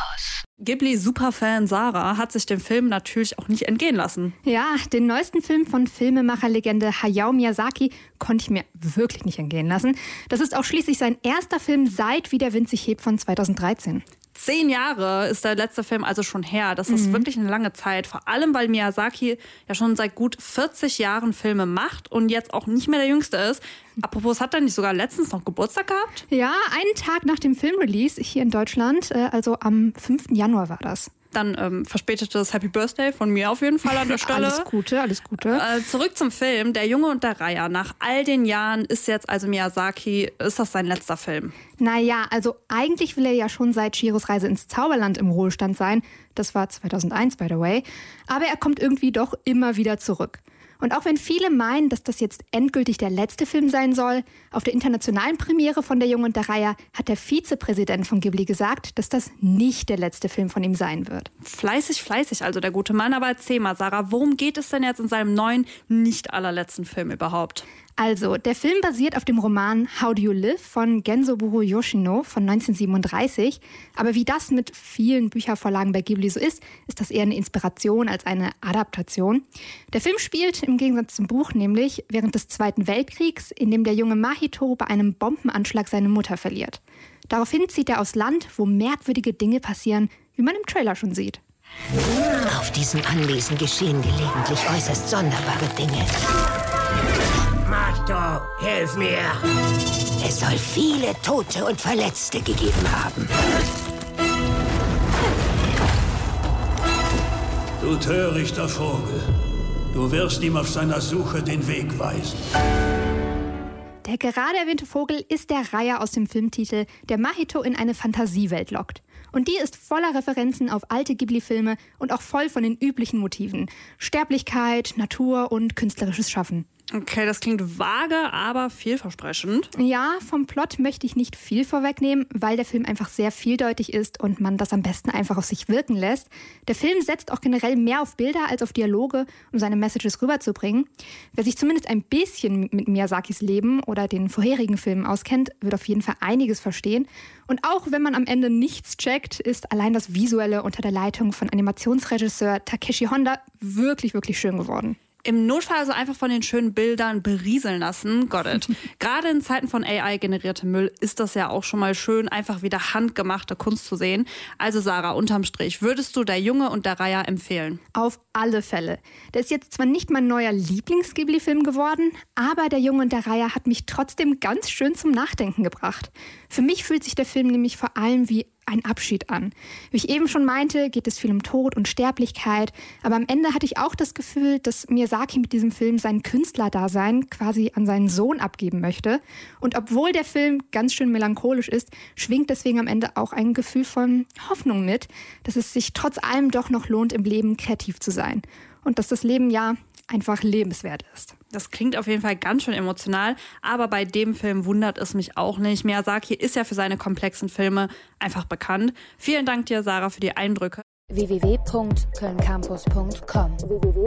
Campus. Ghibli-Superfan Sarah hat sich den Film natürlich auch nicht entgehen lassen. Ja, den neuesten Film von Filmemacherlegende Hayao Miyazaki konnte ich mir wirklich nicht entgehen lassen. Das ist auch schließlich sein erster Film seit Wie der Wind sich hebt von 2013. Zehn Jahre ist der letzte Film also schon her. Das ist mhm. wirklich eine lange Zeit. Vor allem, weil Miyazaki ja schon seit gut 40 Jahren Filme macht und jetzt auch nicht mehr der Jüngste ist. Apropos, hat er nicht sogar letztens noch Geburtstag gehabt? Ja, einen Tag nach dem Filmrelease hier in Deutschland, äh, also am 5. Januar war das. Dann ähm, verspätetes Happy Birthday von mir auf jeden Fall an der Stelle. alles Gute, alles Gute. Äh, zurück zum Film. Der Junge und der Reiher. Nach all den Jahren ist jetzt also Miyazaki, ist das sein letzter Film? Naja, also eigentlich will er ja schon seit Shiros Reise ins Zauberland im Ruhestand sein. Das war 2001, by the way. Aber er kommt irgendwie doch immer wieder zurück. Und auch wenn viele meinen, dass das jetzt endgültig der letzte Film sein soll, auf der internationalen Premiere von Der Junge und der Reiher hat der Vizepräsident von Ghibli gesagt, dass das nicht der letzte Film von ihm sein wird. Fleißig, fleißig also der gute Mann. Aber erzähl mal, Sarah, worum geht es denn jetzt in seinem neuen, nicht allerletzten Film überhaupt? Also, der Film basiert auf dem Roman How Do You Live von Genzoburo Yoshino von 1937. Aber wie das mit vielen Büchervorlagen bei Ghibli so ist, ist das eher eine Inspiration als eine Adaptation. Der Film spielt im Gegensatz zum Buch nämlich während des Zweiten Weltkriegs, in dem der junge Mahito bei einem Bombenanschlag seine Mutter verliert. Daraufhin zieht er aus Land, wo merkwürdige Dinge passieren, wie man im Trailer schon sieht. Auf diesem Anwesen geschehen gelegentlich äußerst sonderbare Dinge. Mato, hilf mir! Es soll viele Tote und Verletzte gegeben haben. Du törichter Vogel. Du wirst ihm auf seiner Suche den Weg weisen. Der gerade erwähnte Vogel ist der Reiher aus dem Filmtitel, der Mahito in eine Fantasiewelt lockt. Und die ist voller Referenzen auf alte Ghibli-Filme und auch voll von den üblichen Motiven. Sterblichkeit, Natur und künstlerisches Schaffen. Okay, das klingt vage, aber vielversprechend. Ja, vom Plot möchte ich nicht viel vorwegnehmen, weil der Film einfach sehr vieldeutig ist und man das am besten einfach auf sich wirken lässt. Der Film setzt auch generell mehr auf Bilder als auf Dialoge, um seine Messages rüberzubringen. Wer sich zumindest ein bisschen mit Miyazakis Leben oder den vorherigen Filmen auskennt, wird auf jeden Fall einiges verstehen. Und auch wenn man am Ende nichts checkt, ist allein das Visuelle unter der Leitung von Animationsregisseur Takeshi Honda wirklich, wirklich schön geworden. Im Notfall also einfach von den schönen Bildern berieseln lassen. Got it. Gerade in Zeiten von AI-generiertem Müll ist das ja auch schon mal schön, einfach wieder handgemachte Kunst zu sehen. Also Sarah, unterm Strich, würdest du der Junge und der Reiher empfehlen? Auf alle Fälle. Der ist jetzt zwar nicht mein neuer Lieblings-Ghibli-Film geworden, aber der Junge und der Reiher hat mich trotzdem ganz schön zum Nachdenken gebracht. Für mich fühlt sich der Film nämlich vor allem wie ein Abschied an. Wie ich eben schon meinte, geht es viel um Tod und Sterblichkeit, aber am Ende hatte ich auch das Gefühl, dass Miyazaki mit diesem Film sein Künstlerdasein quasi an seinen Sohn abgeben möchte. Und obwohl der Film ganz schön melancholisch ist, schwingt deswegen am Ende auch ein Gefühl von Hoffnung mit, dass es sich trotz allem doch noch lohnt, im Leben kreativ zu sein. Und dass das Leben ja einfach lebenswert ist. Das klingt auf jeden Fall ganz schön emotional, aber bei dem Film wundert es mich auch nicht. Miyazaki ist ja für seine komplexen Filme einfach bekannt. Vielen Dank dir, Sarah, für die Eindrücke. www.kölncampus.com www